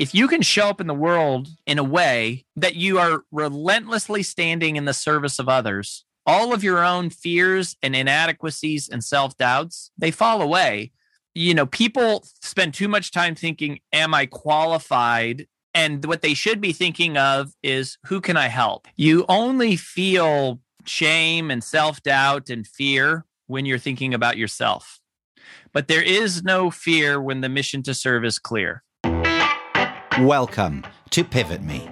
if you can show up in the world in a way that you are relentlessly standing in the service of others, all of your own fears and inadequacies and self doubts, they fall away. You know, people spend too much time thinking, Am I qualified? And what they should be thinking of is, Who can I help? You only feel shame and self doubt and fear when you're thinking about yourself. But there is no fear when the mission to serve is clear. Welcome to Pivot Me,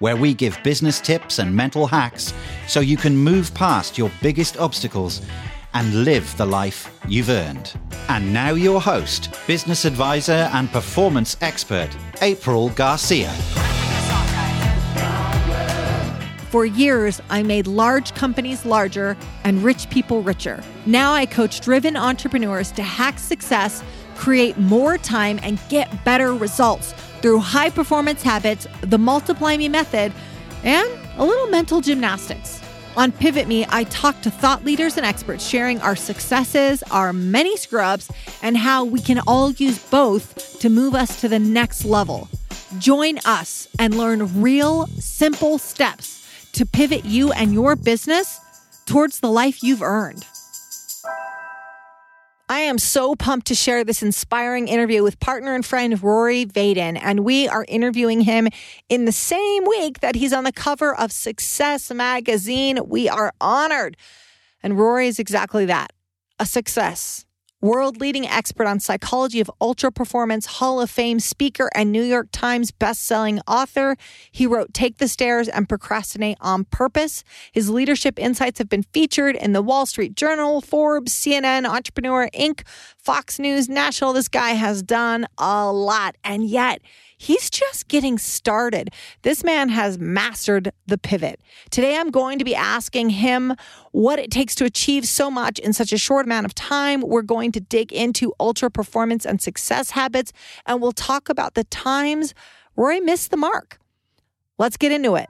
where we give business tips and mental hacks so you can move past your biggest obstacles and live the life you've earned. And now, your host, business advisor, and performance expert, April Garcia. For years, I made large companies larger and rich people richer. Now I coach driven entrepreneurs to hack success, create more time, and get better results through high performance habits, the Multiply Me method, and a little mental gymnastics. On Pivot Me, I talk to thought leaders and experts sharing our successes, our many scrubs, and how we can all use both to move us to the next level. Join us and learn real, simple steps to pivot you and your business towards the life you've earned. I am so pumped to share this inspiring interview with partner and friend Rory Vaden. And we are interviewing him in the same week that he's on the cover of Success Magazine. We are honored. And Rory is exactly that a success world leading expert on psychology of ultra performance, Hall of Fame speaker, and New York Times best-selling author. He wrote Take the Stairs and Procrastinate on Purpose. His leadership insights have been featured in the Wall Street Journal, Forbes, CNN, Entrepreneur Inc., Fox News, National. This guy has done a lot. And yet, He's just getting started. This man has mastered the pivot. Today, I'm going to be asking him what it takes to achieve so much in such a short amount of time. We're going to dig into ultra performance and success habits, and we'll talk about the times Roy missed the mark. Let's get into it.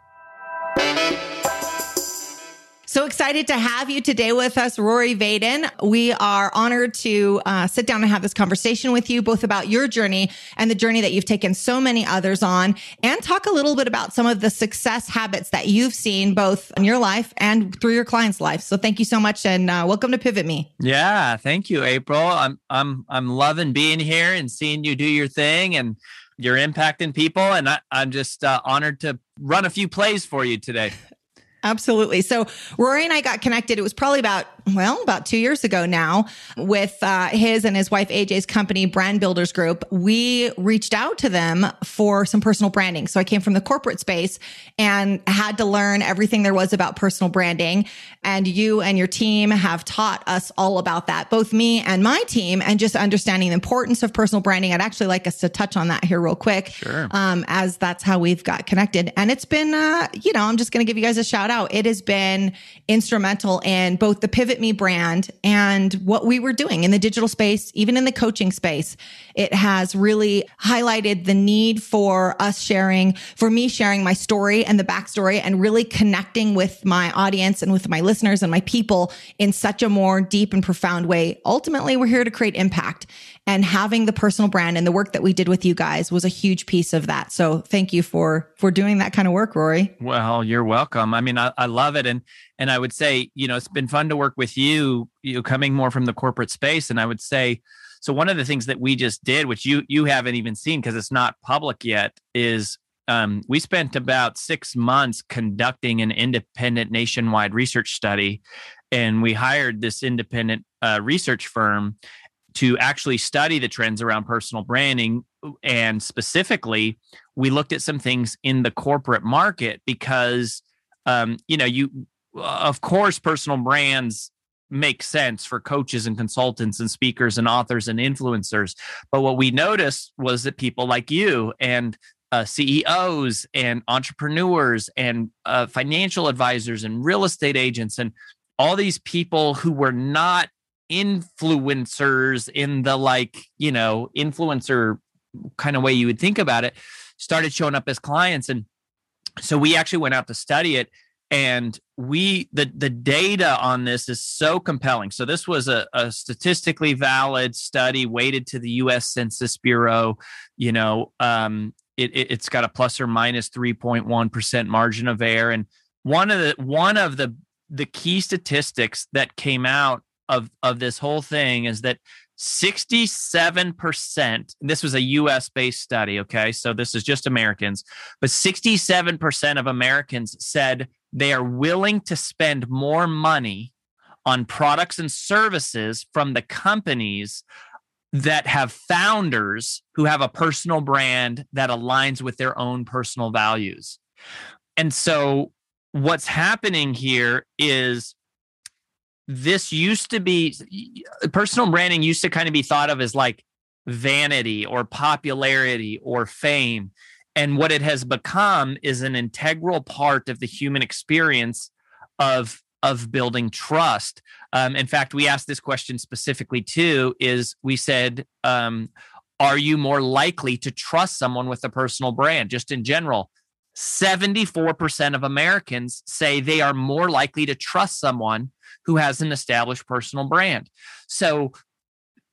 So excited to have you today with us, Rory Vaden. We are honored to uh, sit down and have this conversation with you, both about your journey and the journey that you've taken so many others on, and talk a little bit about some of the success habits that you've seen both in your life and through your clients' life. So thank you so much, and uh, welcome to Pivot Me. Yeah, thank you, April. I'm I'm I'm loving being here and seeing you do your thing and you're impacting people, and I, am just uh, honored to run a few plays for you today. Absolutely. So Rory and I got connected. It was probably about well, about two years ago now, with uh, his and his wife AJ's company, Brand Builders Group, we reached out to them for some personal branding. So I came from the corporate space and had to learn everything there was about personal branding. And you and your team have taught us all about that, both me and my team, and just understanding the importance of personal branding. I'd actually like us to touch on that here real quick, sure. um, as that's how we've got connected. And it's been, uh, you know, I'm just going to give you guys a shout out. It has been instrumental in both the pivot me brand and what we were doing in the digital space, even in the coaching space. It has really highlighted the need for us sharing, for me sharing my story and the backstory and really connecting with my audience and with my listeners and my people in such a more deep and profound way. Ultimately, we're here to create impact and having the personal brand and the work that we did with you guys was a huge piece of that. So thank you for, for doing that kind of work, Rory. Well, you're welcome. I mean, I, I love it. And, and I would say, you know, it's been fun to work with you, you coming more from the corporate space. And I would say, so one of the things that we just did, which you you haven't even seen because it's not public yet, is um, we spent about six months conducting an independent nationwide research study, and we hired this independent uh, research firm to actually study the trends around personal branding. And specifically, we looked at some things in the corporate market because, um, you know, you, of course, personal brands make sense for coaches and consultants and speakers and authors and influencers. But what we noticed was that people like you and uh, CEOs and entrepreneurs and uh, financial advisors and real estate agents and all these people who were not influencers in the like, you know, influencer kind of way you would think about it started showing up as clients. And so we actually went out to study it and we the the data on this is so compelling. So this was a, a, statistically valid study weighted to the us census bureau you know um, it, it it's got a plus or minus 3.1 margin of error. And one of the one of the the key statistics that came out of of this whole thing is that 67% this was a US based study okay? So this is just Americans but 67% of Americans said they are willing to spend more money on products and services from the companies that have founders who have a personal brand that aligns with their own personal values. And so what's happening here is this used to be personal branding used to kind of be thought of as like vanity or popularity or fame. And what it has become is an integral part of the human experience of of building trust. Um, in fact, we asked this question specifically too. Is we said, um, are you more likely to trust someone with a personal brand? Just in general, 74% of Americans say they are more likely to trust someone who has an established personal brand. So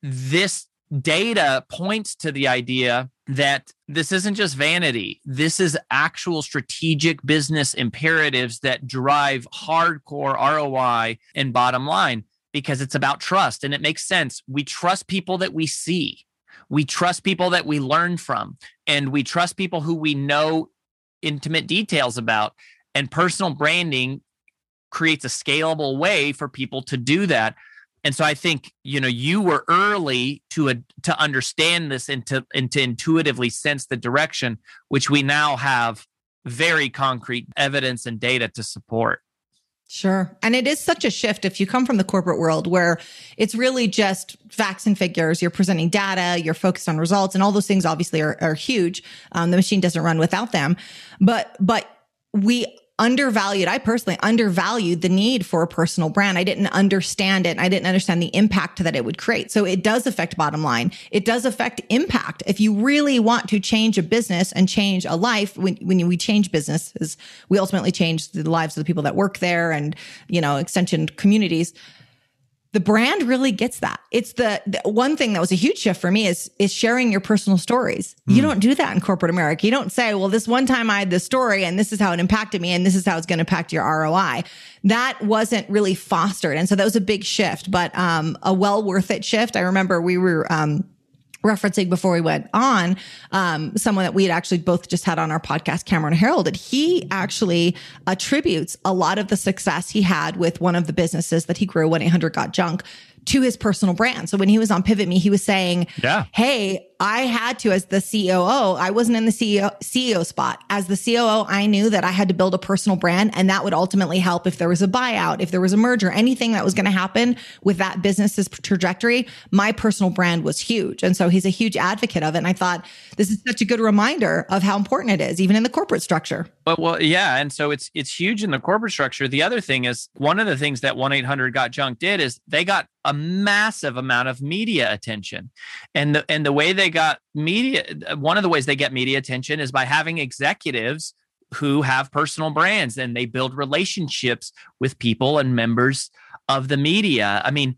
this data points to the idea that this isn't just vanity. This is actual strategic business imperatives that drive hardcore ROI and bottom line because it's about trust and it makes sense. We trust people that we see. We trust people that we learn from and we trust people who we know intimate details about and personal branding creates a scalable way for people to do that and so I think you know you were early to to understand this and to and to intuitively sense the direction, which we now have very concrete evidence and data to support. Sure. And it is such a shift if you come from the corporate world where it's really just facts and figures. You're presenting data, you're focused on results, and all those things obviously are, are huge. Um, the machine doesn't run without them. But but we undervalued. I personally undervalued the need for a personal brand. I didn't understand it. I didn't understand the impact that it would create. So it does affect bottom line. It does affect impact. If you really want to change a business and change a life, when, when we change businesses, we ultimately change the lives of the people that work there and, you know, extension communities the brand really gets that. It's the, the, one thing that was a huge shift for me is is sharing your personal stories. Mm. You hmm. don't do that in corporate America. You don't say, "Well, this one time I had this story and this is how it impacted me and this is how it's going to impact your ROI." That wasn't really fostered, and so that was a big shift, but um, a well worth it shift. I remember we were um, referencing before we went on um, someone that we had actually both just had on our podcast Cameron Herold and he actually attributes a lot of the success he had with one of the businesses that he grew 1-800-GOT-JUNK to his personal brand. So when he was on Pivot Me, he was saying, yeah. Hey, I had to, as the COO, I wasn't in the CEO, CEO spot. As the COO, I knew that I had to build a personal brand and that would ultimately help if there was a buyout, if there was a merger, anything that was going to happen with that business's trajectory. My personal brand was huge. And so he's a huge advocate of it. And I thought this is such a good reminder of how important it is, even in the corporate structure. Well, well, yeah. And so it's, it's huge in the corporate structure. The other thing is one of the things that 1-800-GOT-JUNK did is they got a massive amount of media attention. And the and the way they got media one of the ways they get media attention is by having executives who have personal brands and they build relationships with people and members of the media. I mean,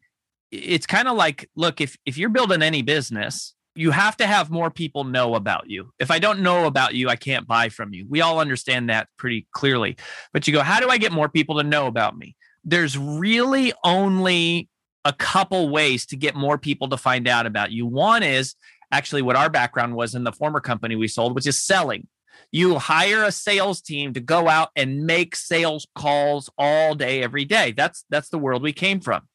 it's kind of like look, if if you're building any business, you have to have more people know about you. If I don't know about you, I can't buy from you. We all understand that pretty clearly. But you go, how do I get more people to know about me? There's really only a couple ways to get more people to find out about you. One is actually what our background was in the former company we sold, which is selling. You hire a sales team to go out and make sales calls all day, every day. That's that's the world we came from.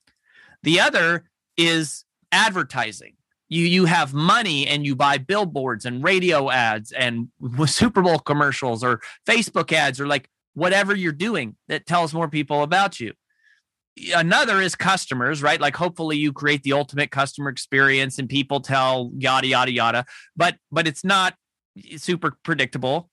The other is advertising. You you have money and you buy billboards and radio ads and Super Bowl commercials or Facebook ads or like whatever you're doing that tells more people about you another is customers right? Like hopefully you create the ultimate customer experience and people tell yada yada yada but but it's not super predictable.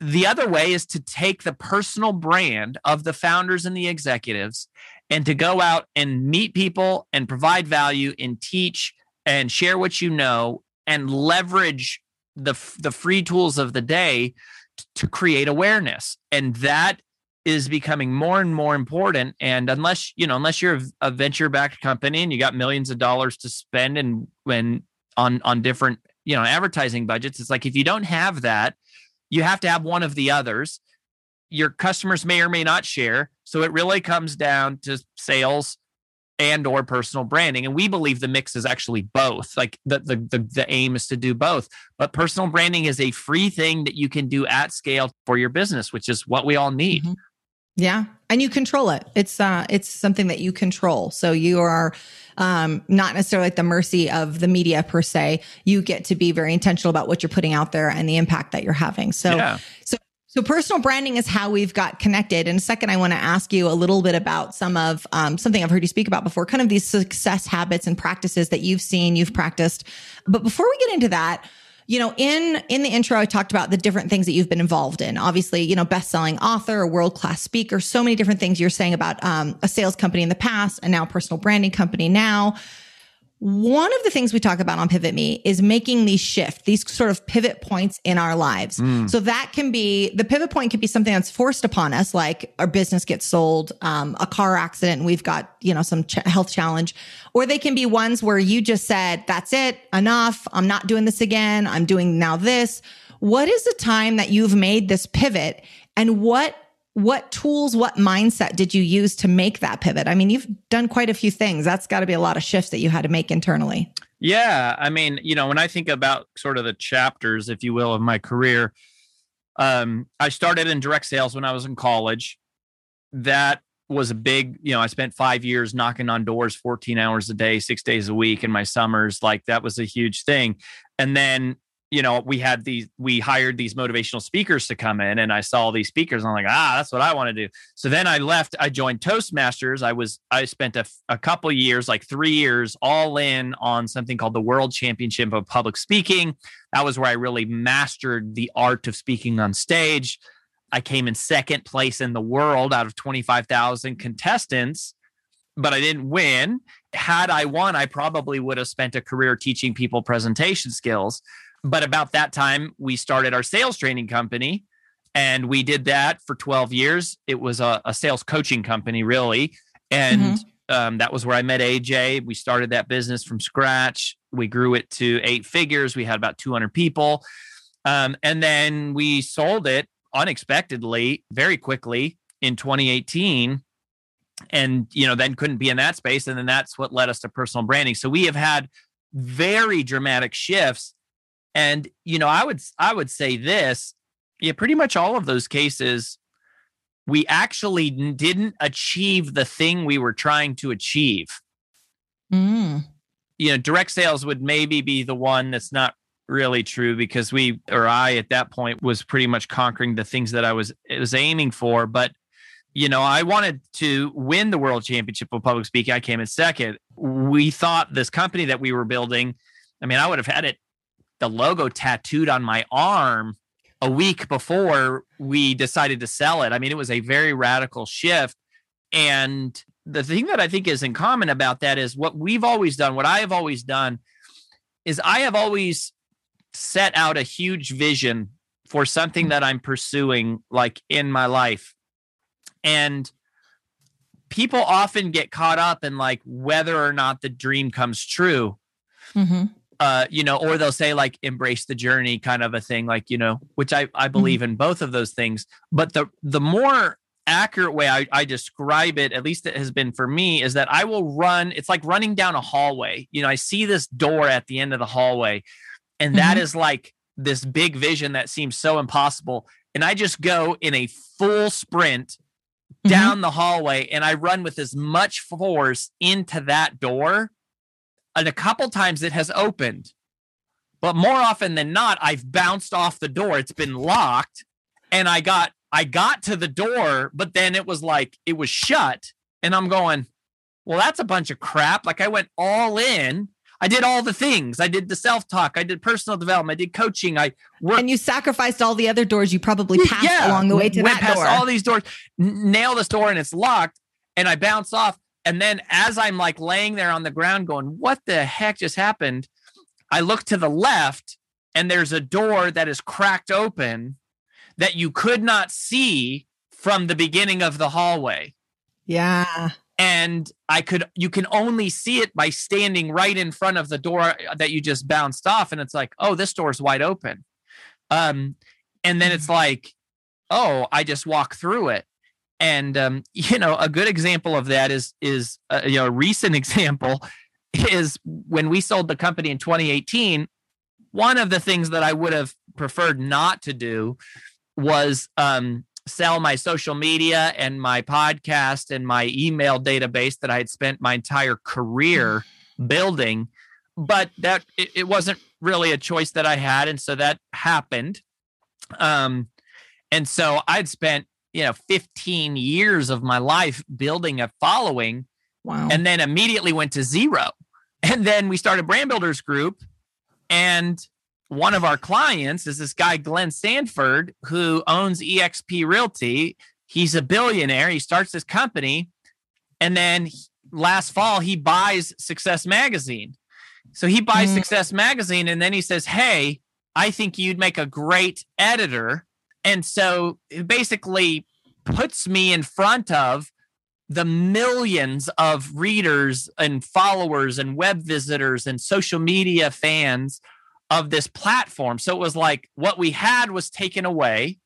The other way is to take the personal brand of the founders and the executives and to go out and meet people and provide value and teach and share what you know and leverage the the free tools of the day to create awareness. And that is becoming more and more important and unless you know unless you're a venture backed company and you got millions of dollars to spend and when on on different you know, advertising budgets. It's like if you don't have that, you have to have one of the others. Your customers may or may not share. So it really comes down to sales and or personal branding and we believe the mix is actually both like the, the, the the aim is to do both but personal branding is a free thing that you can do at scale for your business which is what we all need mm-hmm. Yeah and you control it it's uh it's something that you control so you are um not necessarily at the mercy of the media per se you get to be very intentional about what you're putting out there and the impact that you're having so yeah. so so personal branding is how we've got connected. And second, I want to ask you a little bit about some of um, something I've heard you speak about before, kind of these success habits and practices that you've seen, you've practiced. But before we get into that, you know, in in the intro, I talked about the different things that you've been involved in. Obviously, you know, best-selling author, a world-class speaker, so many different things you're saying about um, a sales company in the past and now personal branding company now. One of the things we talk about on Pivot Me is making these shift, these sort of pivot points in our lives. Mm. So that can be the pivot point can be something that's forced upon us, like our business gets sold, um, a car accident, and we've got you know some ch- health challenge, or they can be ones where you just said, "That's it, enough. I'm not doing this again. I'm doing now this." What is the time that you've made this pivot, and what what tools, what mindset did you use to make that pivot? I mean, you've done quite a few things. That's got to be a lot of shifts that you had to make internally. Yeah. I mean, you know, when I think about sort of the chapters, if you will, of my career, um, I started in direct sales when I was in college. That was a big, you know, I spent five years knocking on doors 14 hours a day, six days a week in my summers. Like that was a huge thing. And then you know, we had these, we hired these motivational speakers to come in, and I saw these speakers. I'm like, ah, that's what I want to do. So then I left. I joined Toastmasters. I was, I spent a, a couple years, like three years, all in on something called the World Championship of Public Speaking. That was where I really mastered the art of speaking on stage. I came in second place in the world out of 25,000 contestants, but I didn't win. Had I won, I probably would have spent a career teaching people presentation skills but about that time, we started our sales training company and we did that for 12 years. It was a, a sales coaching company, really. And mm-hmm. um, that was where I met AJ. We started that business from scratch. We grew it to eight figures. We had about 200 people. Um, and then we sold it unexpectedly, very quickly in 2018 and you know then couldn't be in that space and then that's what led us to personal branding so we have had very dramatic shifts and you know, I would I would say this, yeah, pretty much all of those cases we actually didn't achieve the thing we were trying to achieve. Mm. You know, direct sales would maybe be the one that's not really true because we or I at that point was pretty much conquering the things that I was was aiming for, but you know, I wanted to win the world championship of public speaking. I came in second. We thought this company that we were building, I mean, I would have had it the logo tattooed on my arm a week before we decided to sell it. I mean, it was a very radical shift. And the thing that I think is in common about that is what we've always done, what I have always done is I have always set out a huge vision for something that I'm pursuing, like in my life. And people often get caught up in like whether or not the dream comes true. Mm-hmm uh, you know, or they'll say like embrace the journey kind of a thing, like, you know, which I, I believe mm-hmm. in both of those things. But the the more accurate way I, I describe it, at least it has been for me, is that I will run, it's like running down a hallway. You know, I see this door at the end of the hallway, and mm-hmm. that is like this big vision that seems so impossible. And I just go in a full sprint mm-hmm. down the hallway and I run with as much force into that door and a couple times it has opened, but more often than not, I've bounced off the door. It's been locked, and I got I got to the door, but then it was like it was shut, and I'm going, well, that's a bunch of crap. Like I went all in. I did all the things. I did the self talk. I did personal development. I did coaching. I worked. And you sacrificed all the other doors you probably passed yeah, along the way to went that past door. All these doors, nail this door, and it's locked. And I bounce off. And then as I'm like laying there on the ground going, what the heck just happened? I look to the left and there's a door that is cracked open that you could not see from the beginning of the hallway. Yeah. and I could you can only see it by standing right in front of the door that you just bounced off and it's like oh this door is wide open um and then it's like oh I just walk through it and um you know a good example of that is is uh, you know a recent example is when we sold the company in 2018 one of the things that I would have preferred not to do was um sell my social media and my podcast and my email database that I had spent my entire career building. But that it, it wasn't really a choice that I had. And so that happened. Um, and so I'd spent, you know, 15 years of my life building a following. Wow. And then immediately went to zero. And then we started Brand Builders Group. And one of our clients is this guy, Glenn Sanford, who owns EXP Realty. He's a billionaire. He starts this company. And then last fall, he buys Success Magazine. So he buys mm. Success Magazine and then he says, Hey, I think you'd make a great editor. And so it basically puts me in front of the millions of readers and followers and web visitors and social media fans of this platform. So it was like what we had was taken away.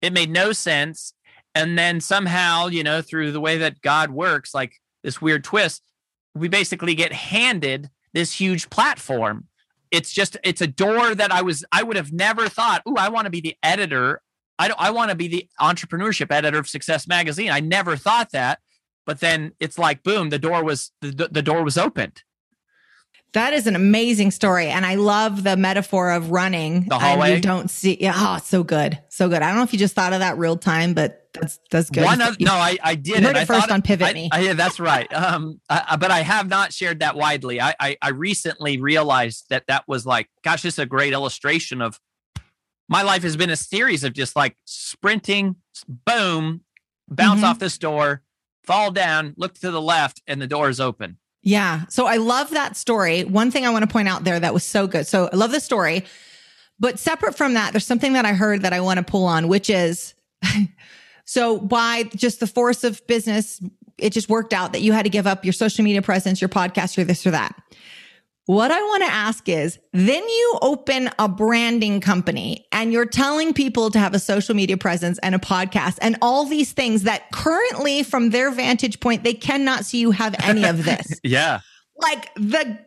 It made no sense. And then somehow, you know, through the way that God works, like this weird twist, we basically get handed this huge platform. It's just it's a door that I was I would have never thought, oh, I want to be the editor. I don't I want to be the entrepreneurship editor of Success magazine." I never thought that. But then it's like boom, the door was the, the door was opened. That is an amazing story. And I love the metaphor of running. The hallway. And you don't see, yeah, oh, so good. So good. I don't know if you just thought of that real time, but that's, that's good. One of, no, I, I did. You heard it first on Pivot I, Me. I, yeah, that's right. Um, I, but I have not shared that widely. I, I, I recently realized that that was like, gosh, this is a great illustration of my life has been a series of just like sprinting, boom, bounce mm-hmm. off this door, fall down, look to the left, and the door is open. Yeah. So I love that story. One thing I want to point out there that was so good. So I love the story. But separate from that, there's something that I heard that I want to pull on, which is so by just the force of business, it just worked out that you had to give up your social media presence, your podcast, your this or that. What I want to ask is then you open a branding company and you're telling people to have a social media presence and a podcast and all these things that currently, from their vantage point, they cannot see you have any of this. yeah. Like the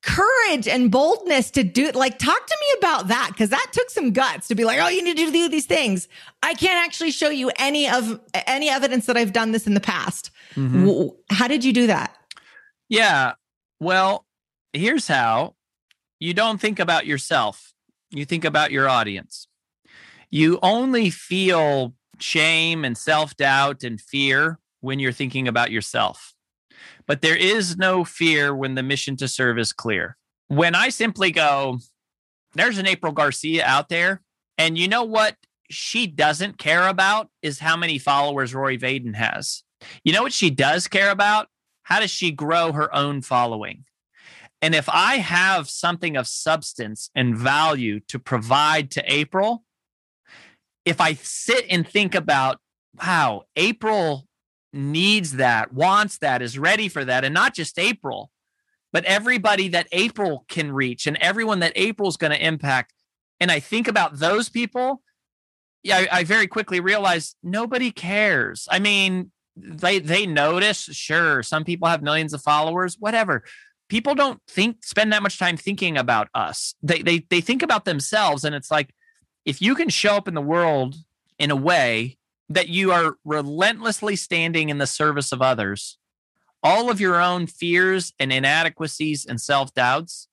courage and boldness to do it. Like, talk to me about that because that took some guts to be like, oh, you need to do these things. I can't actually show you any of any evidence that I've done this in the past. Mm-hmm. How did you do that? Yeah. Well, here's how you don't think about yourself, you think about your audience. You only feel shame and self doubt and fear when you're thinking about yourself. But there is no fear when the mission to serve is clear. When I simply go, there's an April Garcia out there, and you know what she doesn't care about is how many followers Rory Vaden has. You know what she does care about? How does she grow her own following? And if I have something of substance and value to provide to April, if I sit and think about, wow, April needs that, wants that, is ready for that, and not just April, but everybody that April can reach and everyone that April's going to impact. And I think about those people, yeah, I, I very quickly realize nobody cares. I mean, they they notice, sure, some people have millions of followers, whatever people don't think spend that much time thinking about us. They they they think about themselves and it's like if you can show up in the world in a way that you are relentlessly standing in the service of others, all of your own fears and inadequacies and self-doubts,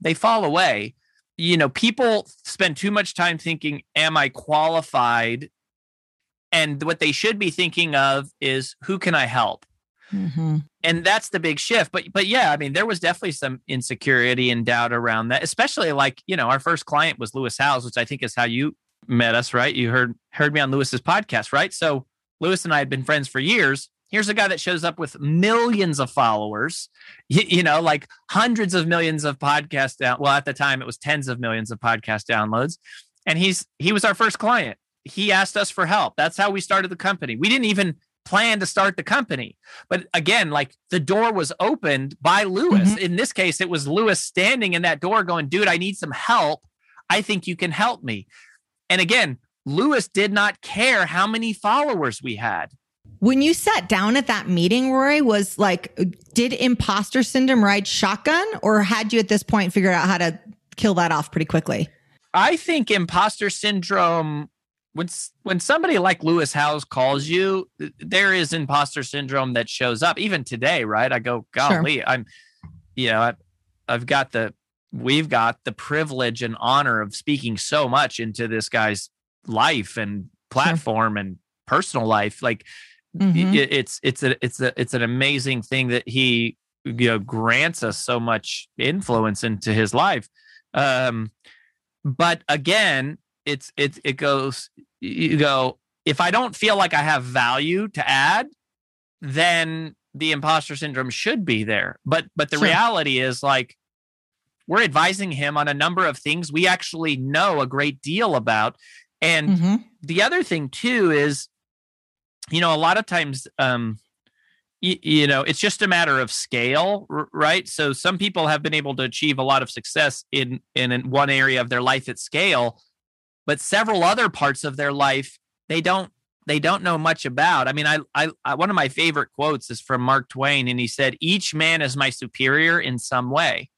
they fall away. You know, people spend too much time thinking, am I qualified? And what they should be thinking of is who can I help? Mm-hmm. And that's the big shift. But but yeah, I mean, there was definitely some insecurity and doubt around that, especially like, you know, our first client was Lewis Howes, which I think is how you met us, right? You heard heard me on Lewis's podcast, right? So Lewis and I had been friends for years. Here's a guy that shows up with millions of followers, you, you know, like hundreds of millions of podcast down. Well, at the time it was tens of millions of podcast downloads. And he's he was our first client. He asked us for help. That's how we started the company. We didn't even plan to start the company. But again, like the door was opened by Lewis. Mm-hmm. In this case, it was Lewis standing in that door going, dude, I need some help. I think you can help me. And again, Lewis did not care how many followers we had. When you sat down at that meeting, Rory, was like, did imposter syndrome ride shotgun or had you at this point figured out how to kill that off pretty quickly? I think imposter syndrome when when somebody like Lewis Howes calls you, there is imposter syndrome that shows up. Even today, right? I go, golly, sure. I'm, you know, I, I've got the, we've got the privilege and honor of speaking so much into this guy's life and platform sure. and personal life. Like, mm-hmm. it, it's it's a it's a it's an amazing thing that he you know grants us so much influence into his life. Um, but again, it's it's it goes you go if I don't feel like I have value to add, then the imposter syndrome should be there. But but the sure. reality is like we're advising him on a number of things we actually know a great deal about. And mm-hmm. the other thing too is, you know, a lot of times um you, you know it's just a matter of scale right so some people have been able to achieve a lot of success in in one area of their life at scale but several other parts of their life they don't they don't know much about. I mean, I, I, I, one of my favorite quotes is from Mark Twain, and he said, "Each man is my superior in some way."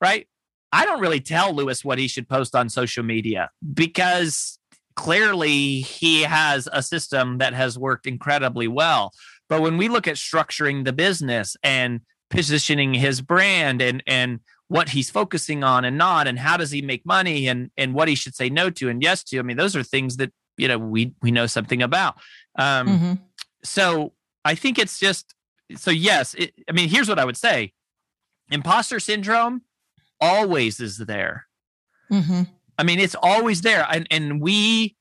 Right? I don't really tell Lewis what he should post on social media because clearly he has a system that has worked incredibly well. But when we look at structuring the business and positioning his brand and and what he's focusing on and not and how does he make money and and what he should say no to and yes to. I mean those are things that you know we we know something about. Um mm-hmm. so i think it's just so yes it, i mean here's what i would say. Imposter syndrome always is there. Mm-hmm. i mean it's always there. And and we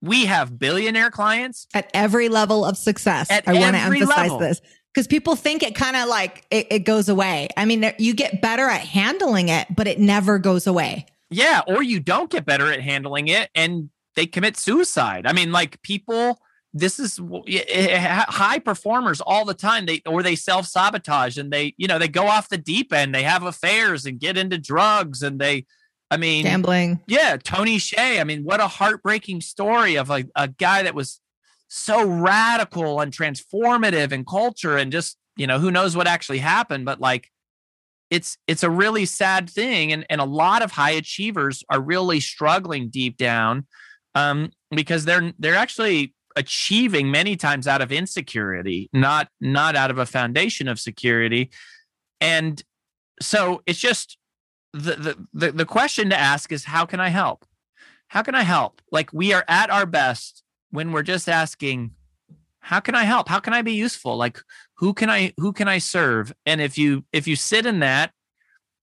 we have billionaire clients. At every level of success. I want to emphasize level. this because people think it kind of like it, it, goes away. I mean, you get better at handling it, but it never goes away. Yeah, or you don't get better at handling it and they commit suicide. I mean, like people, this is eh, eh, high performers all the time. They or they self sabotage and they, you know, they go off the deep end. They have affairs and get into drugs and they. I mean, gambling. Yeah, Tony Hsieh. I mean, what a heartbreaking story of like a guy that was so radical and transformative in culture and just you know who knows what actually happened but like it's it's a really sad thing and and a lot of high achievers are really struggling deep down um because they're they're actually achieving many times out of insecurity not not out of a foundation of security. And so it's just the the the, the question to ask is how can i help? How can i help? Like we are at our best when we're just asking how can i help? How can i be useful? Like who can i who can i serve? And if you if you sit in that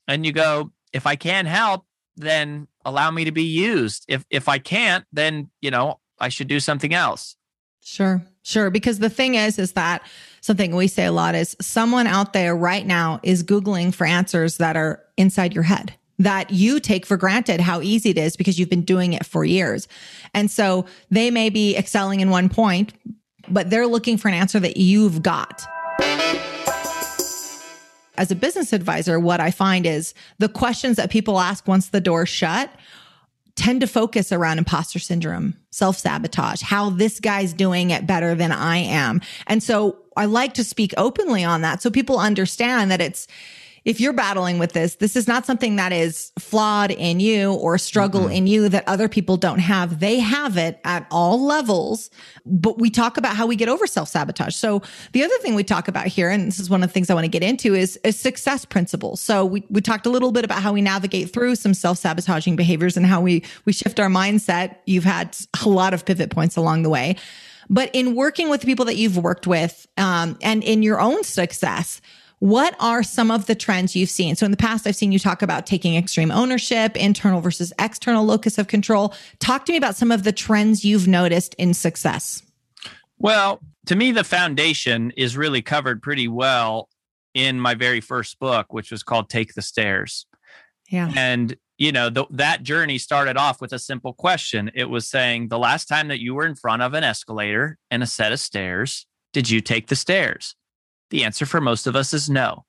and you go if i can help then allow me to be used. If if i can't then you know i should do something else. Sure sure. Because the thing is is that something we say a lot is someone out there right now is googling for answers that are inside your head that you take for granted how easy it is because you've been doing it for years. And so they may be excelling in one point, but they're looking for an answer that you've got. As a business advisor, what I find is the questions that people ask once the door's shut tend to focus around imposter syndrome, self sabotage, how this guy's doing it better than I am. And so I like to speak openly on that so people understand that it's, if you're battling with this, this is not something that is flawed in you or struggle mm-hmm. in you that other people don't have. They have it at all levels, but we talk about how we get over self sabotage. So the other thing we talk about here, and this is one of the things I want to get into is, is success principles. So we, we talked a little bit about how we navigate through some self sabotaging behaviors and how we, we shift our mindset. You've had a lot of pivot points along the way. But in working with the people that you've worked with, um, and in your own success, what are some of the trends you've seen? So in the past, I've seen you talk about taking extreme ownership, internal versus external locus of control. Talk to me about some of the trends you've noticed in success. Well, to me, the foundation is really covered pretty well in my very first book, which was called Take the Stairs. Yeah. And, you know, the, that journey started off with a simple question. It was saying the last time that you were in front of an escalator and a set of stairs, Did you take the stairs? The answer for most of us is no.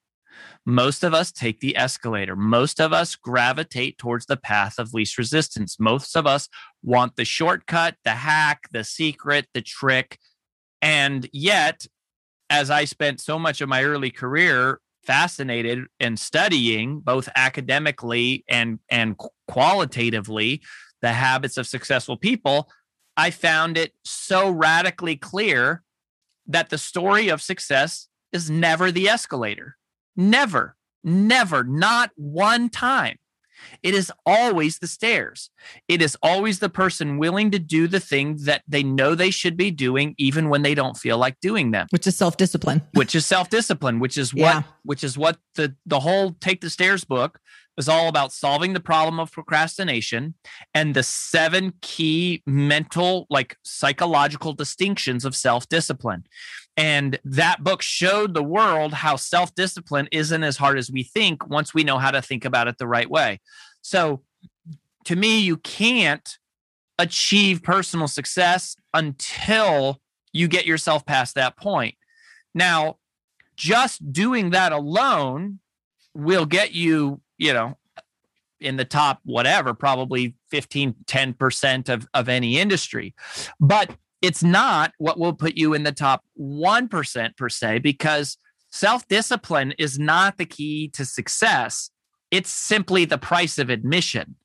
Most of us take the escalator. Most of us gravitate towards the path of least resistance. Most of us want the shortcut, the hack, the secret, the trick. And yet, as I spent so much of my early career fascinated and studying both academically and and qualitatively the habits of successful people, I found it so radically clear that the story of success is never the escalator. Never, never, not one time. It is always the stairs. It is always the person willing to do the thing that they know they should be doing, even when they don't feel like doing them. Which is self discipline. Which is self discipline. Which is what. Yeah. Which is what the the whole Take the Stairs book is all about solving the problem of procrastination and the seven key mental, like psychological distinctions of self discipline. And that book showed the world how self discipline isn't as hard as we think once we know how to think about it the right way. So, to me, you can't achieve personal success until you get yourself past that point. Now, just doing that alone will get you, you know, in the top whatever, probably 15, 10% of, of any industry. But it's not what will put you in the top 1% per se, because self discipline is not the key to success. It's simply the price of admission.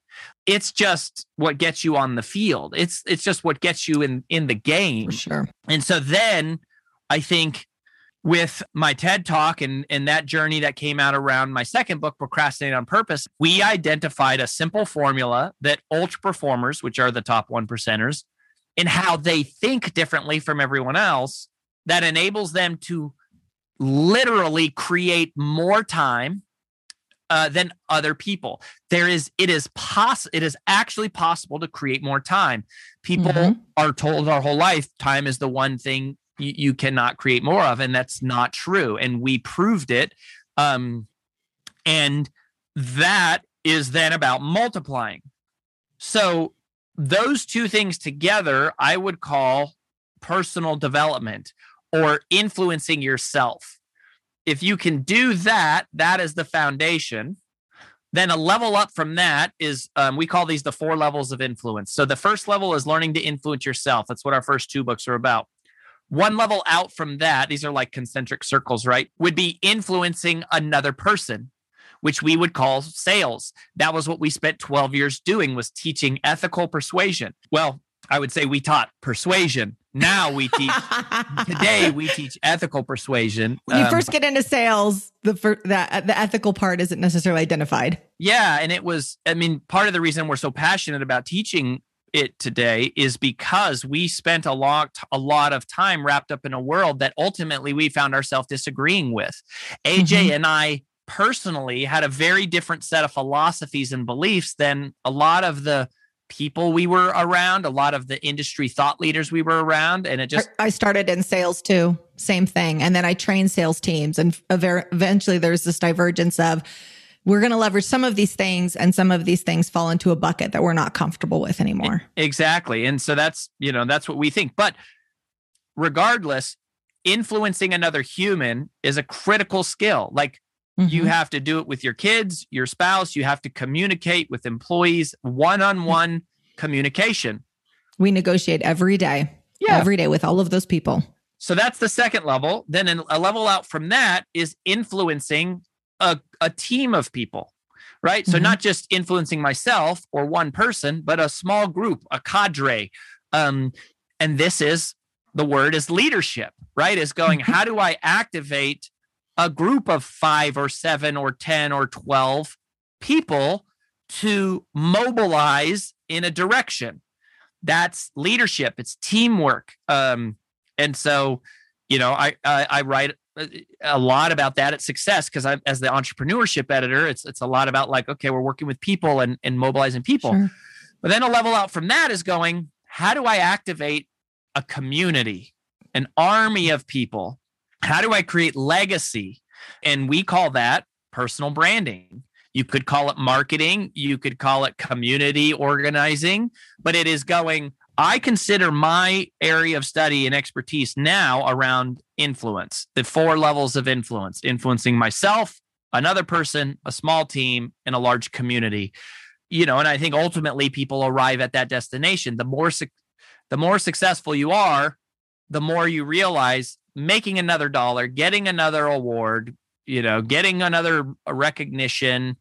It's just what gets you on the field. It's it's just what gets you in in the game. For sure. And so then I think with my TED talk and, and that journey that came out around my second book, Procrastinate on Purpose, we identified a simple formula that ultra performers, which are the top one percenters, in how they think differently from everyone else that enables them to literally create more time uh, than other people. There is it is poss it is actually possible to create more time. People mm-hmm. are told our whole life time is the one thing you, you, cannot create more of, and that's not true. And we proved it. Um, and that is then about multiplying. So those two things together, I would call personal development or influencing yourself. If you can do that, that is the foundation. Then a level up from that is um, we call these the four levels of influence. So the first level is learning to influence yourself. That's what our first two books are about. One level out from that, these are like concentric circles, right? Would be influencing another person which we would call sales. That was what we spent 12 years doing was teaching ethical persuasion. Well, I would say we taught persuasion. Now we teach today we teach ethical persuasion. When you um, first get into sales, the that the ethical part isn't necessarily identified. Yeah, and it was I mean part of the reason we're so passionate about teaching it today is because we spent a lot a lot of time wrapped up in a world that ultimately we found ourselves disagreeing with. AJ mm-hmm. and I personally had a very different set of philosophies and beliefs than a lot of the people we were around, a lot of the industry thought leaders we were around. And it just. I started in sales too, same thing. And then I trained sales teams. And eventually there's this divergence of, we're going to leverage some of these things and some of these things fall into a bucket that we're not comfortable with anymore. Exactly. And so that's, you know, that's what we think. But regardless, influencing another human is a critical skill. Like Mm-hmm. You have to do it with your kids, your spouse. You have to communicate with employees, one on one communication. We negotiate every day, yeah. every day with all of those people. So that's the second level. Then a level out from that is influencing a, a team of people, right? Mm-hmm. So not just influencing myself or one person, but a small group, a cadre. Um, and this is the word is leadership, right? Is going, mm-hmm. how do I activate a group of five or seven or 10 or 12 people to mobilize in a direction. That's leadership, it's teamwork. Um, and so, you know, I, I, I write a lot about that at success because I'm as the entrepreneurship editor, it's it's a lot about like, okay, we're working with people and, and mobilizing people. Sure. But then a level out from that is going, how do I activate a community, an army of people how do I create legacy? And we call that personal branding. You could call it marketing, you could call it community organizing, but it is going, I consider my area of study and expertise now around influence, the four levels of influence, influencing myself, another person, a small team, and a large community. You know, and I think ultimately people arrive at that destination. The more su- the more successful you are, the more you realize making another dollar, getting another award, you know, getting another recognition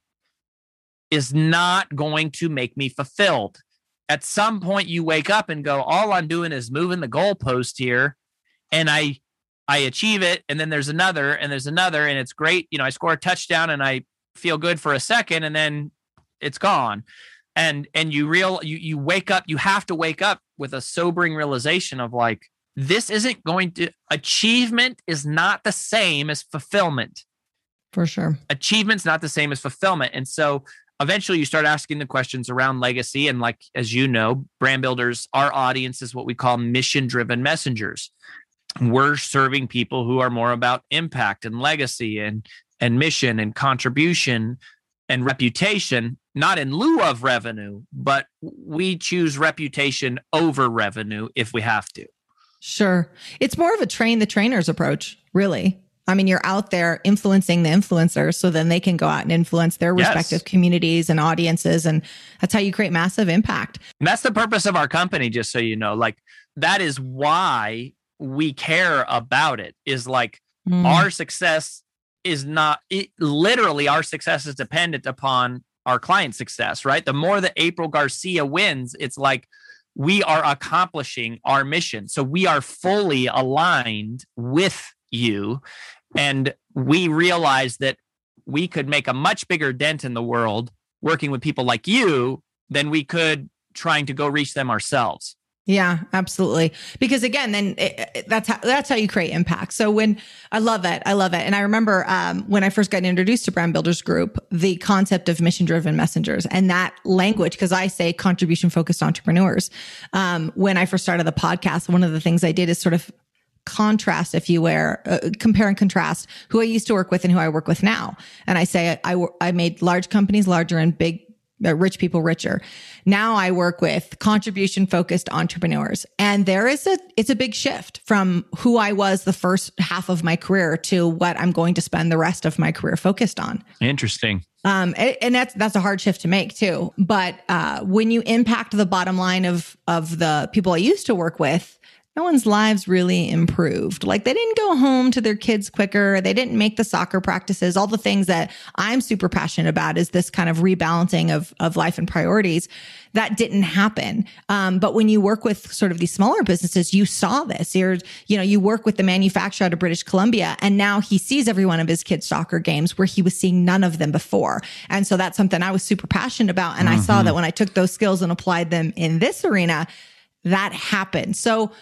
is not going to make me fulfilled at some point you wake up and go, all I'm doing is moving the goalpost here, and I I achieve it, and then there's another, and there's another, and it's great. You know, I score a touchdown and I feel good for a second, and then it's gone. And and you real you you wake up, you have to wake up with a sobering realization of like, this isn't going to achievement is not the same as fulfillment. For sure. Achievement's not the same as fulfillment. And so eventually you start asking the questions around legacy and like as you know brand builders our audience is what we call mission driven messengers we're serving people who are more about impact and legacy and and mission and contribution and reputation not in lieu of revenue but we choose reputation over revenue if we have to sure it's more of a train the trainers approach really I mean, you're out there influencing the influencers so then they can go out and influence their respective yes. communities and audiences. And that's how you create massive impact. And that's the purpose of our company, just so you know. Like, that is why we care about it, is like mm. our success is not it, literally our success is dependent upon our client success, right? The more that April Garcia wins, it's like, we are accomplishing our mission. So we are fully aligned with you. And we realize that we could make a much bigger dent in the world working with people like you than we could trying to go reach them ourselves. Yeah, absolutely. Because again, then it, it, that's how that's how you create impact. So when I love it, I love it, and I remember um, when I first got introduced to Brand Builders Group, the concept of mission driven messengers and that language, because I say contribution focused entrepreneurs. Um, when I first started the podcast, one of the things I did is sort of contrast, if you will, uh, compare and contrast who I used to work with and who I work with now. And I say I, I made large companies larger and big uh, rich people richer. Now I work with contribution focused entrepreneurs and there is a, it's a big shift from who I was the first half of my career to what I'm going to spend the rest of my career focused on. Interesting. Um, and that's, that's a hard shift to make too. But, uh, when you impact the bottom line of, of the people I used to work with, no one's lives really improved. Like they didn't go home to their kids quicker. They didn't make the soccer practices, all the things that I'm super passionate about is this kind of rebalancing of, of life and priorities. That didn't happen. Um, but when you work with sort of these smaller businesses, you saw this. You're, you know, you work with the manufacturer out of British Columbia and now he sees every one of his kids' soccer games where he was seeing none of them before. And so that's something I was super passionate about. And mm-hmm. I saw mm-hmm. that when I took those skills and applied them in this arena, that happened. So,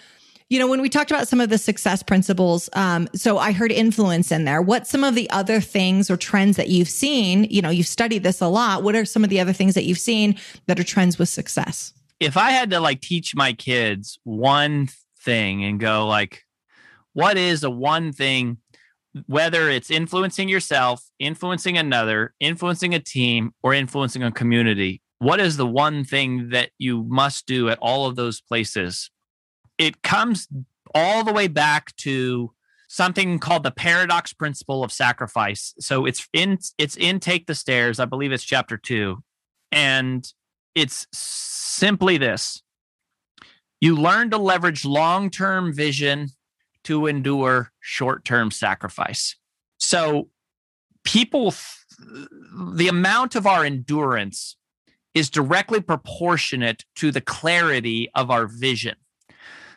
you know, when we talked about some of the success principles, um, so I heard influence in there. What some of the other things or trends that you've seen? You know, you've studied this a lot. What are some of the other things that you've seen that are trends with success? If I had to like teach my kids one thing and go like, what is a one thing, whether it's influencing yourself, influencing another, influencing a team, or influencing a community, what is the one thing that you must do at all of those places it comes all the way back to something called the paradox principle of sacrifice. So it's in it's in Take the Stairs, I believe it's chapter 2. And it's simply this. You learn to leverage long-term vision to endure short-term sacrifice. So people the amount of our endurance is directly proportionate to the clarity of our vision.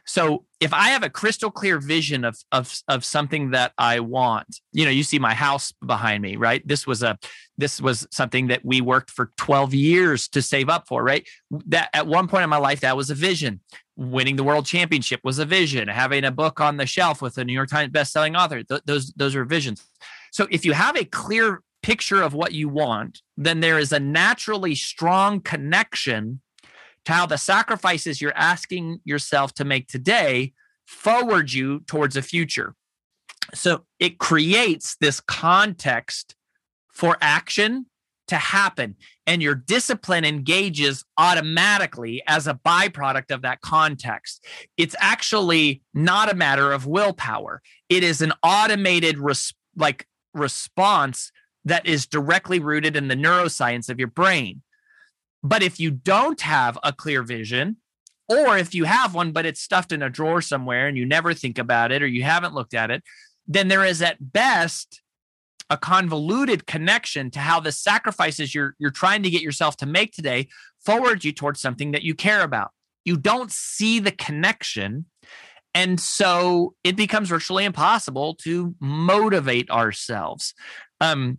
So if I have a crystal clear vision of of of something that I want, you know, you see my house behind me, right? This was a this was something that we worked for 12 years to save up for, right? That at one point in my life that was a vision. Winning the world championship was a vision. Having a book on the shelf with a New York Times best-selling author, th- those those are visions. So if you have a clear picture of what you want, then there is a naturally strong connection how the sacrifices you're asking yourself to make today forward you towards a future. So it creates this context for action to happen. and your discipline engages automatically as a byproduct of that context. It's actually not a matter of willpower. It is an automated like response that is directly rooted in the neuroscience of your brain. But if you don't have a clear vision, or if you have one, but it's stuffed in a drawer somewhere and you never think about it or you haven't looked at it, then there is at best a convoluted connection to how the sacrifices you're you're trying to get yourself to make today forward you towards something that you care about. You don't see the connection. And so it becomes virtually impossible to motivate ourselves. Um,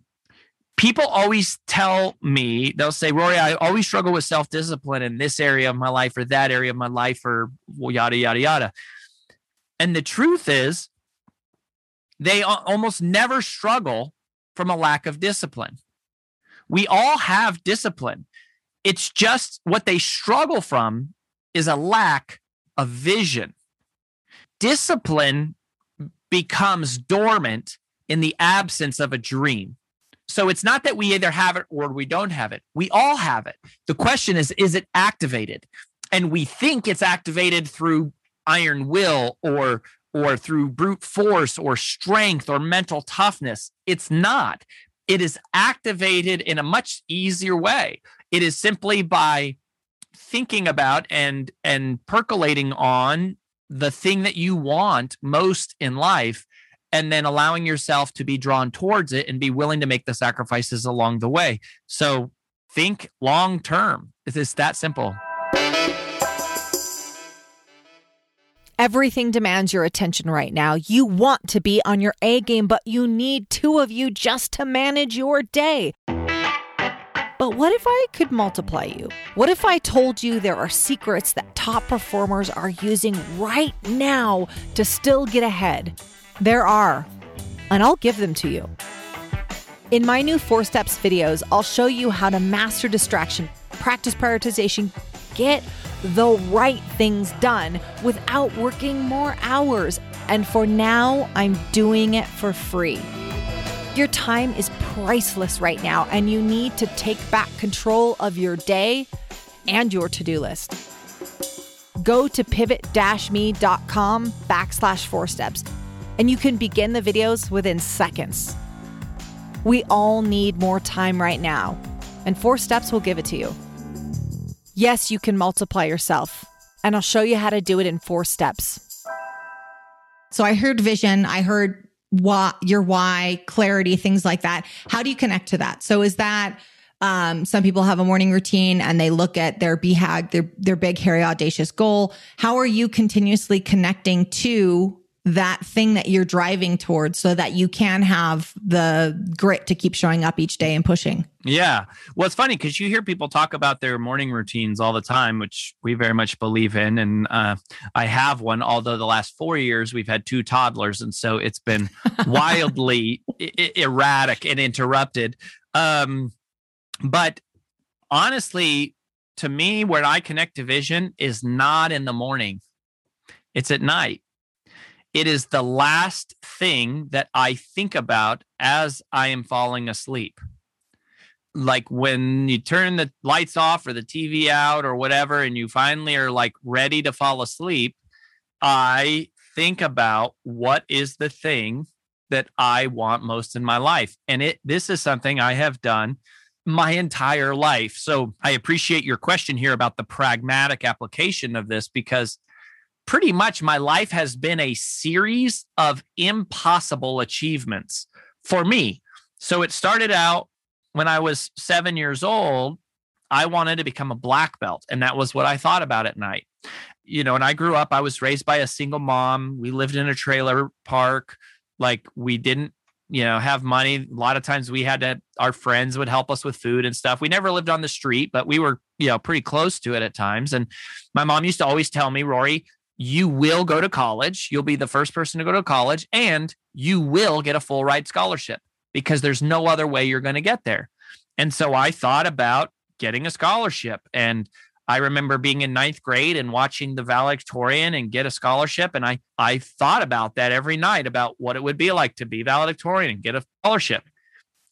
people always tell me, they'll say, Rory, I always struggle with self discipline in this area of my life or that area of my life or yada, yada, yada. And the truth is, they almost never struggle from a lack of discipline. We all have discipline. It's just what they struggle from is a lack of vision. Discipline becomes dormant in the absence of a dream. So it's not that we either have it or we don't have it. We all have it. The question is, is it activated? And we think it's activated through iron will or or through brute force or strength or mental toughness. It's not. It is activated in a much easier way. It is simply by thinking about and and percolating on the thing that you want most in life and then allowing yourself to be drawn towards it and be willing to make the sacrifices along the way. So think long term. It's that simple. Everything demands your attention right now. You want to be on your A game, but you need two of you just to manage your day. But what if I could multiply you? What if I told you there are secrets that top performers are using right now to still get ahead? There are, and I'll give them to you. In my new Four Steps videos, I'll show you how to master distraction, practice prioritization, get the right things done without working more hours. And for now, I'm doing it for free. Your time is priceless right now, and you need to take back control of your day and your to do list. Go to pivot me.com backslash four steps, and you can begin the videos within seconds. We all need more time right now, and Four Steps will give it to you. Yes, you can multiply yourself, and I'll show you how to do it in four steps. So I heard vision, I heard why, your why, clarity, things like that. How do you connect to that? So is that um, some people have a morning routine and they look at their BHAG, their their big, hairy, audacious goal. How are you continuously connecting to that thing that you're driving towards so that you can have the grit to keep showing up each day and pushing. Yeah. Well, it's funny because you hear people talk about their morning routines all the time, which we very much believe in. And uh, I have one, although the last four years we've had two toddlers. And so it's been wildly I- erratic and interrupted. Um, but honestly, to me, where I connect to vision is not in the morning, it's at night it is the last thing that I think about as I am falling asleep. Like when you turn the lights off or the TV out or whatever, and you finally are like ready to fall asleep, I think about what is the thing that I want most in my life. And it this is something I have done my entire life. So I appreciate your question here about the pragmatic application of this because pretty much my life has been a series of impossible achievements for me. So it started out when I was seven years old. I wanted to become a black belt, and that was what I thought about at night. You know, and I grew up, I was raised by a single mom. We lived in a trailer park. Like, we didn't, you know, have money. A lot of times we had to, our friends would help us with food and stuff. We never lived on the street, but we were, you know, pretty close to it at times. And my mom used to always tell me, Rory, you will go to college. You'll be the first person to go to college and you will get a full ride scholarship because there's no other way you're going to get there. And so I thought about getting a scholarship. And I remember being in ninth grade and watching the valedictorian and get a scholarship. And I, I thought about that every night about what it would be like to be valedictorian and get a scholarship.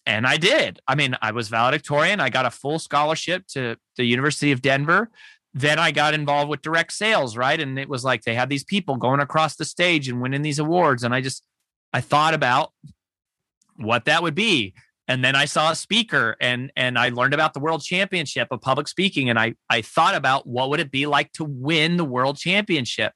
and I did. I mean, I was valedictorian. I got a full scholarship to the University of Denver. Then I got involved with direct sales, right? And it was like they had these people going across the stage and winning these awards. And I just, I thought about what that would be. And then I saw a speaker and and I learned about the world championship of public speaking. And I I thought about what would it be like to win the world championship.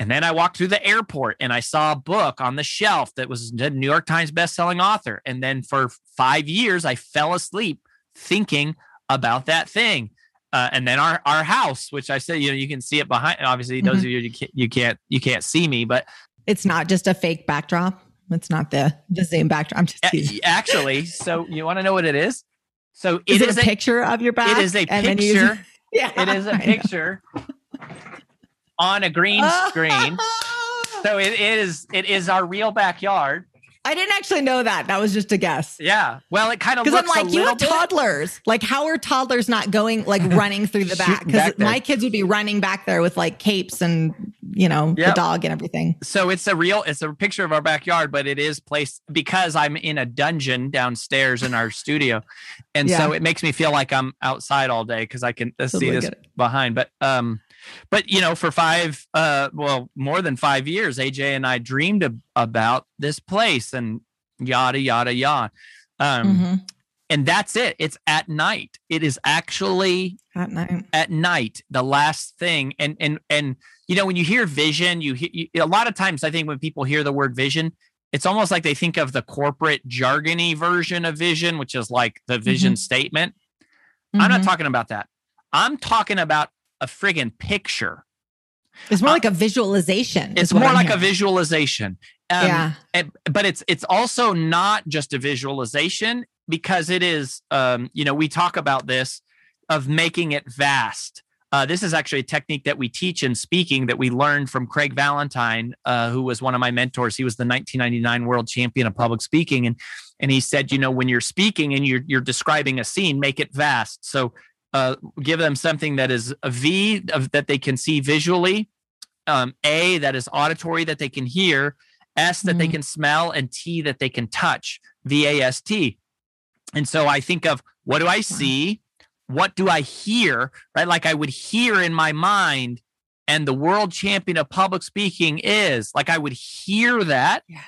And then I walked through the airport and I saw a book on the shelf that was the New York Times bestselling author. And then for five years, I fell asleep thinking about that thing. Uh, and then our our house, which I said, you know, you can see it behind. Obviously, those mm-hmm. of you you can't, you can't you can't see me, but it's not just a fake backdrop. It's not the the same backdrop. I'm just teasing. actually. So you want to know what it is? So is it is a, a picture of your back. It is a picture. yeah, it is a picture on a green screen. so it is it is our real backyard. I didn't actually know that. That was just a guess. Yeah. Well, it kind of because I'm like, you have bit. toddlers. Like, how are toddlers not going like running through the back? Because my kids would be running back there with like capes and you know yep. the dog and everything. So it's a real, it's a picture of our backyard, but it is placed because I'm in a dungeon downstairs in our studio, and yeah. so it makes me feel like I'm outside all day because I can uh, see this behind. But um, but you know for five uh well more than five years aj and i dreamed of, about this place and yada yada yada um mm-hmm. and that's it it's at night it is actually at night at night the last thing and and and you know when you hear vision you hear you, a lot of times i think when people hear the word vision it's almost like they think of the corporate jargony version of vision which is like the vision mm-hmm. statement mm-hmm. i'm not mm-hmm. talking about that i'm talking about a friggin' picture. It's more uh, like a visualization. It's more I'm like hearing. a visualization. Um, yeah. And, but it's it's also not just a visualization because it is. Um, you know, we talk about this of making it vast. Uh, this is actually a technique that we teach in speaking that we learned from Craig Valentine, uh, who was one of my mentors. He was the 1999 world champion of public speaking, and and he said, you know, when you're speaking and you're you're describing a scene, make it vast. So uh, give them something that is a V of, that they can see visually, um, A that is auditory that they can hear, S that mm. they can smell, and T that they can touch. V A S T. And so I think of what do I see? What do I hear? Right, like I would hear in my mind, and the world champion of public speaking is like I would hear that. Yeah.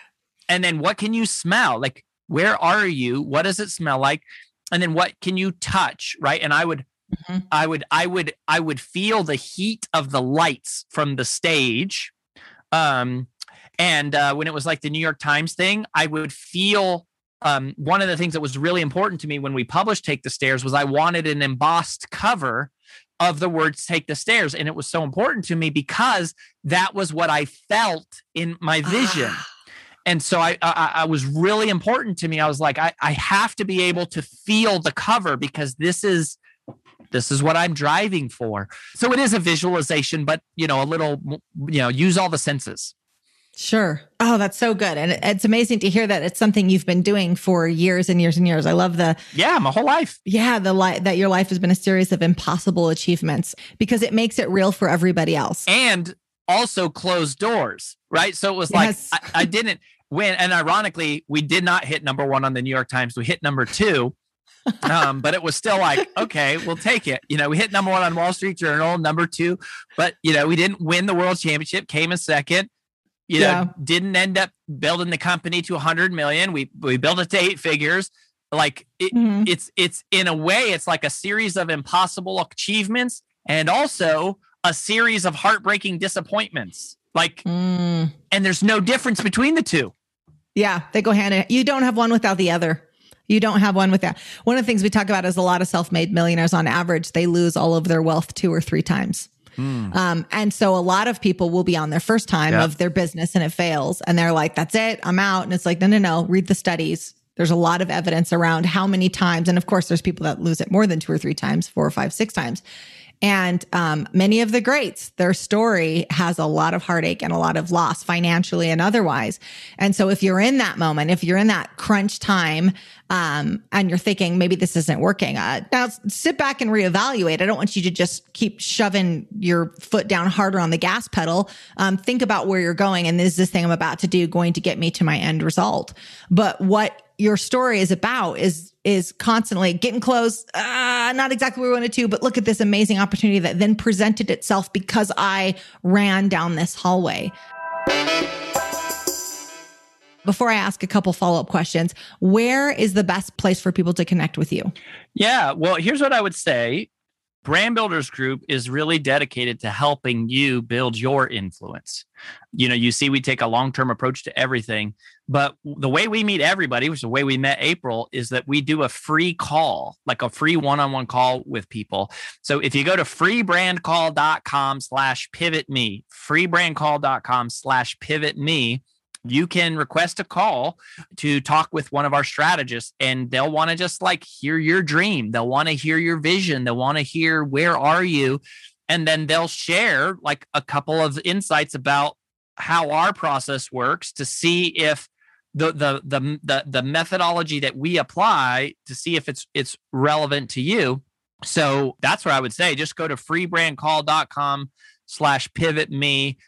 And then what can you smell? Like where are you? What does it smell like? And then what can you touch? Right, and I would Mm-hmm. I would I would I would feel the heat of the lights from the stage. Um and uh, when it was like the New York Times thing, I would feel um, one of the things that was really important to me when we published Take the Stairs was I wanted an embossed cover of the words Take the Stairs. And it was so important to me because that was what I felt in my vision. Ah. And so I, I, I was really important to me. I was like, I, I have to be able to feel the cover because this is this is what i'm driving for so it is a visualization but you know a little you know use all the senses Sure. Oh, that's so good. And it's amazing to hear that it's something you've been doing for years and years and years. I love the Yeah, my whole life. Yeah, the life that your life has been a series of impossible achievements because it makes it real for everybody else. And also closed doors, right? So it was like yes. I, I didn't win and ironically, we did not hit number 1 on the New York Times. We hit number 2 um, but it was still like, okay, we'll take it. You know, we hit number one on Wall Street Journal, number two, but you know, we didn't win the world championship, came a second. You yeah. know, didn't end up building the company to 100 million. We we built it to eight figures. Like it, mm-hmm. it's it's in a way, it's like a series of impossible achievements and also a series of heartbreaking disappointments. Like, mm. and there's no difference between the two. Yeah, they go hand in. You don't have one without the other. You don't have one with that. One of the things we talk about is a lot of self-made millionaires on average, they lose all of their wealth two or three times. Mm. Um, and so a lot of people will be on their first time yeah. of their business and it fails and they're like, that's it, I'm out. And it's like, no, no, no, read the studies. There's a lot of evidence around how many times. And of course, there's people that lose it more than two or three times, four or five, six times. And um, many of the greats, their story has a lot of heartache and a lot of loss financially and otherwise. And so if you're in that moment, if you're in that crunch time, um, and you're thinking maybe this isn't working, uh, now sit back and reevaluate. I don't want you to just keep shoving your foot down harder on the gas pedal. Um, think about where you're going and is this thing I'm about to do going to get me to my end result? But what your story is about is is constantly getting close uh, not exactly where we wanted to but look at this amazing opportunity that then presented itself because i ran down this hallway before I ask a couple follow up questions, where is the best place for people to connect with you? Yeah. Well, here's what I would say Brand Builders Group is really dedicated to helping you build your influence. You know, you see, we take a long term approach to everything, but the way we meet everybody, which is the way we met April, is that we do a free call, like a free one on one call with people. So if you go to freebrandcall.com slash pivot me, freebrandcall.com slash pivot me, you can request a call to talk with one of our strategists and they'll want to just like hear your dream. They'll want to hear your vision. They'll want to hear where are you? And then they'll share like a couple of insights about how our process works to see if the, the the the the methodology that we apply to see if it's it's relevant to you. So that's what i would say. Just go to freebrandcall.com slash pivot me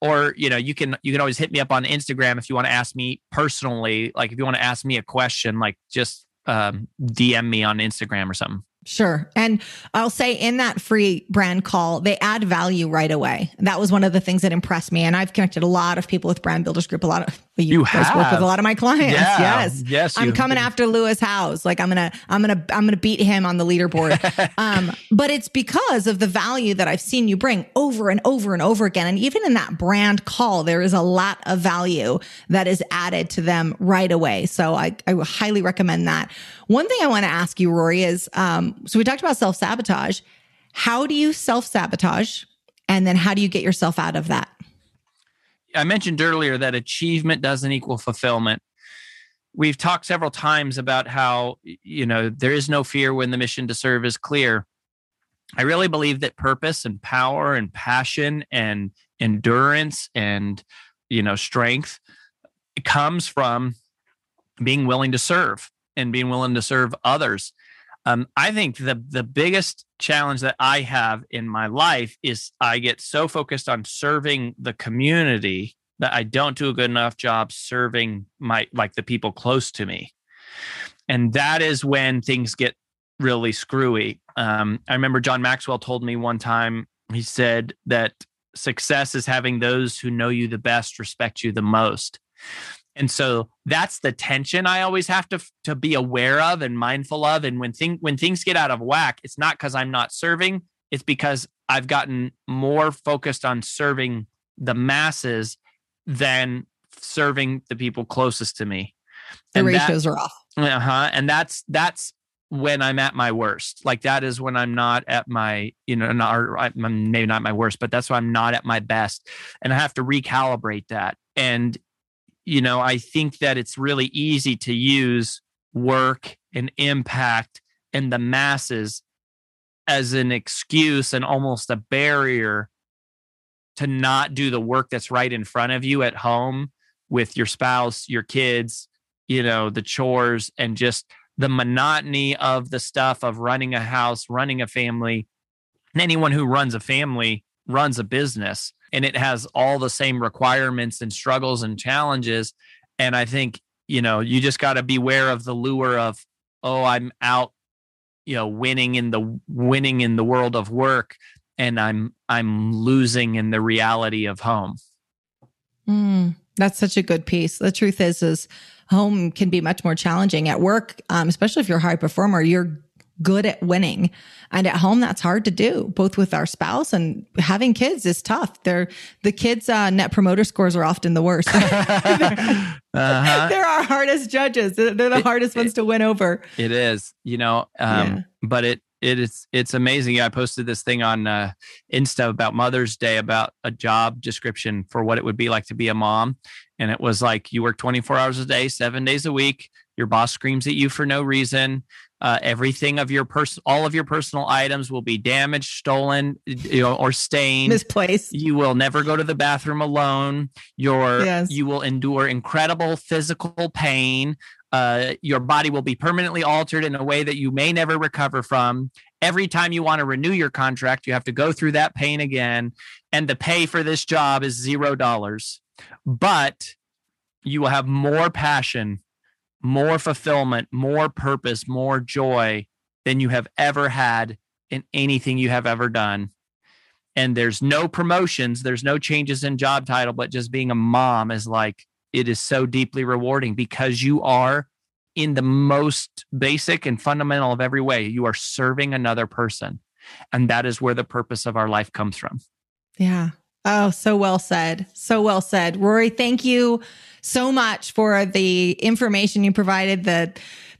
or you know you can you can always hit me up on instagram if you want to ask me personally like if you want to ask me a question like just um, dm me on instagram or something Sure. And I'll say in that free brand call, they add value right away. That was one of the things that impressed me. And I've connected a lot of people with Brand Builders Group. A lot of you, you have. work with a lot of my clients. Yeah. Yes. Yes. I'm coming after Lewis Howes. Like I'm gonna, I'm gonna, I'm gonna beat him on the leaderboard. um, but it's because of the value that I've seen you bring over and over and over again. And even in that brand call, there is a lot of value that is added to them right away. So I, I highly recommend that. One thing I want to ask you, Rory, is um, so we talked about self sabotage. How do you self sabotage? And then how do you get yourself out of that? I mentioned earlier that achievement doesn't equal fulfillment. We've talked several times about how, you know, there is no fear when the mission to serve is clear. I really believe that purpose and power and passion and endurance and, you know, strength comes from being willing to serve and being willing to serve others. Um, I think the the biggest challenge that I have in my life is I get so focused on serving the community that I don't do a good enough job serving my like the people close to me, and that is when things get really screwy. Um, I remember John Maxwell told me one time. He said that success is having those who know you the best respect you the most. And so that's the tension I always have to to be aware of and mindful of. And when thing when things get out of whack, it's not because I'm not serving, it's because I've gotten more focused on serving the masses than serving the people closest to me. The And that- ratios are off. uh-huh and that's that's when i'm at my worst like that is when i'm not at my you know not maybe not my worst but that's when i'm not at my best and i have to recalibrate that and you know i think that it's really easy to use work and impact and the masses as an excuse and almost a barrier to not do the work that's right in front of you at home with your spouse your kids you know the chores and just the monotony of the stuff of running a house running a family. And anyone who runs a family runs a business and it has all the same requirements and struggles and challenges and i think you know you just got to beware of the lure of oh i'm out you know winning in the winning in the world of work and i'm i'm losing in the reality of home Mm, that's such a good piece. The truth is, is home can be much more challenging at work, um, especially if you're a high performer. You're good at winning, and at home, that's hard to do. Both with our spouse and having kids is tough. They're the kids' uh, net promoter scores are often the worst. uh-huh. They're our hardest judges. They're they're the It- hardest ones to win over. It is, you know, um, Yeah. but it it is it's amazing. I posted this thing on uh, Insta about Mother's Day about a job description for what it would be like to be a mom, and it was like you work 24 hours a day, seven days a week. Your boss screams at you for no reason. Uh, everything of your person, all of your personal items will be damaged, stolen, you know, or stained. Misplaced. You will never go to the bathroom alone. Your Yes. you will endure incredible physical pain. Uh, your body will be permanently altered in a way that you may never recover from. Every time you want to renew your contract, you have to go through that pain again. And the pay for this job is zero dollars. But you will have more passion, more fulfillment, more purpose, more joy than you have ever had in anything you have ever done. And there's no promotions, there's no changes in job title, but just being a mom is like, it is so deeply rewarding because you are in the most basic and fundamental of every way, you are serving another person. And that is where the purpose of our life comes from. Yeah. Oh, so well said. So well said. Rory, thank you so much for the information you provided, the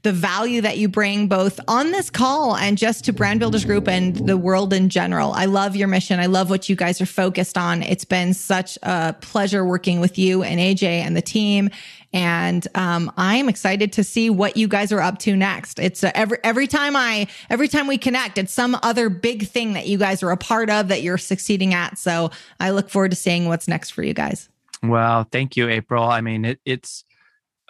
the value that you bring both on this call and just to Brand Builders Group and the world in general. I love your mission. I love what you guys are focused on. It's been such a pleasure working with you and AJ and the team. And um, I'm excited to see what you guys are up to next. It's every every time I every time we connect, it's some other big thing that you guys are a part of that you're succeeding at. So I look forward to seeing what's next for you guys. Well, thank you, April. I mean, it, it's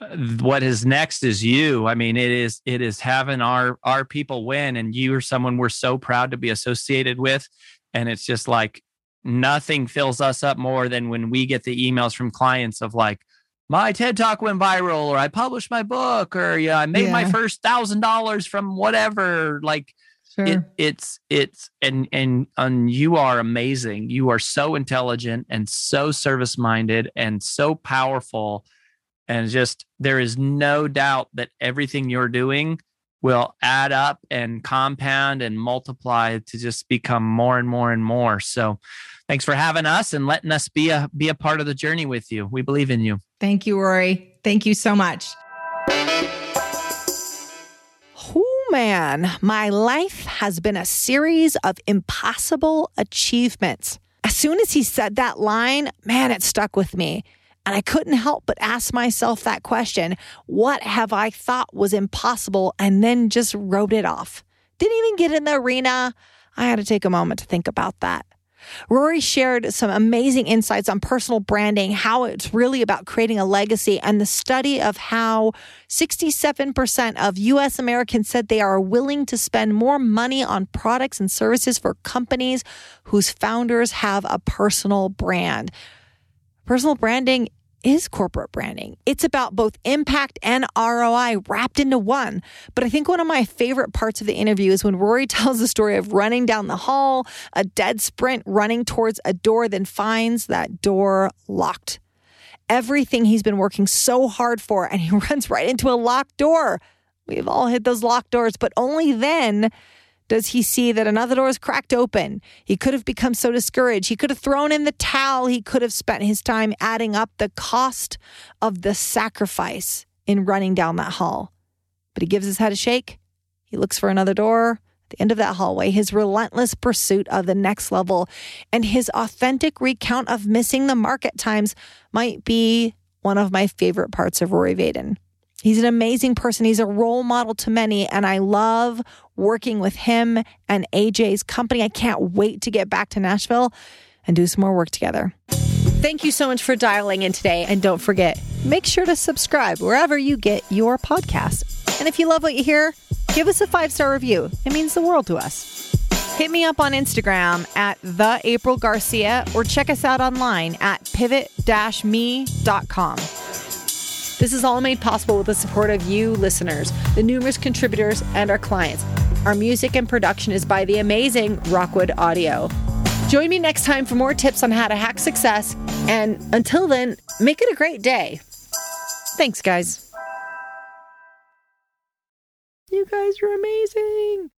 uh, what is next is you. I mean, it is it is having our our people win, and you are someone we're so proud to be associated with. And it's just like nothing fills us up more than when we get the emails from clients of like, my TED talk went viral, or I published my book, or yeah, I made yeah. my first thousand dollars from whatever. Like sure. it, it's it's and and and you are amazing. You are so intelligent and so service minded and so powerful, and just there is no doubt that everything you're doing will add up and compound and multiply to just become more and more and more. So thanks for having us and letting us be a be a part of the journey with you. We believe in you. Thank you, Rory. Thank you so much. Man, my life has been a series of impossible achievements. As soon as he said that line, man, it stuck with me. And I couldn't help but ask myself that question What have I thought was impossible and then just wrote it off? Didn't even get in the arena. I had to take a moment to think about that. Rory shared some amazing insights on personal branding, how it's really about creating a legacy, and the study of how 67% of US Americans said they are willing to spend more money on products and services for companies whose founders have a personal brand. Personal branding is corporate branding. It's about both impact and ROI wrapped into one. But I think one of my favorite parts of the interview is when Rory tells the story of running down the hall, a dead sprint, running towards a door, then finds that door locked. Everything he's been working so hard for, and he runs right into a locked door. We've all hit those locked doors, but only then does he see that another door is cracked open? He could have become so discouraged. He could have thrown in the towel. He could have spent his time adding up the cost of the sacrifice in running down that hall. But he gives his head a shake. He looks for another door. At the end of that hallway, his relentless pursuit of the next level and his authentic recount of missing the market times might be one of my favorite parts of Rory Vaden. He's an amazing person. He's a role model to many, and I love working with him and AJ's company. I can't wait to get back to Nashville and do some more work together. Thank you so much for dialing in today. And don't forget, make sure to subscribe wherever you get your podcast. And if you love what you hear, give us a five star review. It means the world to us. Hit me up on Instagram at the April Garcia or check us out online at pivot-me.com. This is all made possible with the support of you listeners, the numerous contributors, and our clients. Our music and production is by the amazing Rockwood Audio. Join me next time for more tips on how to hack success. And until then, make it a great day. Thanks, guys. You guys are amazing.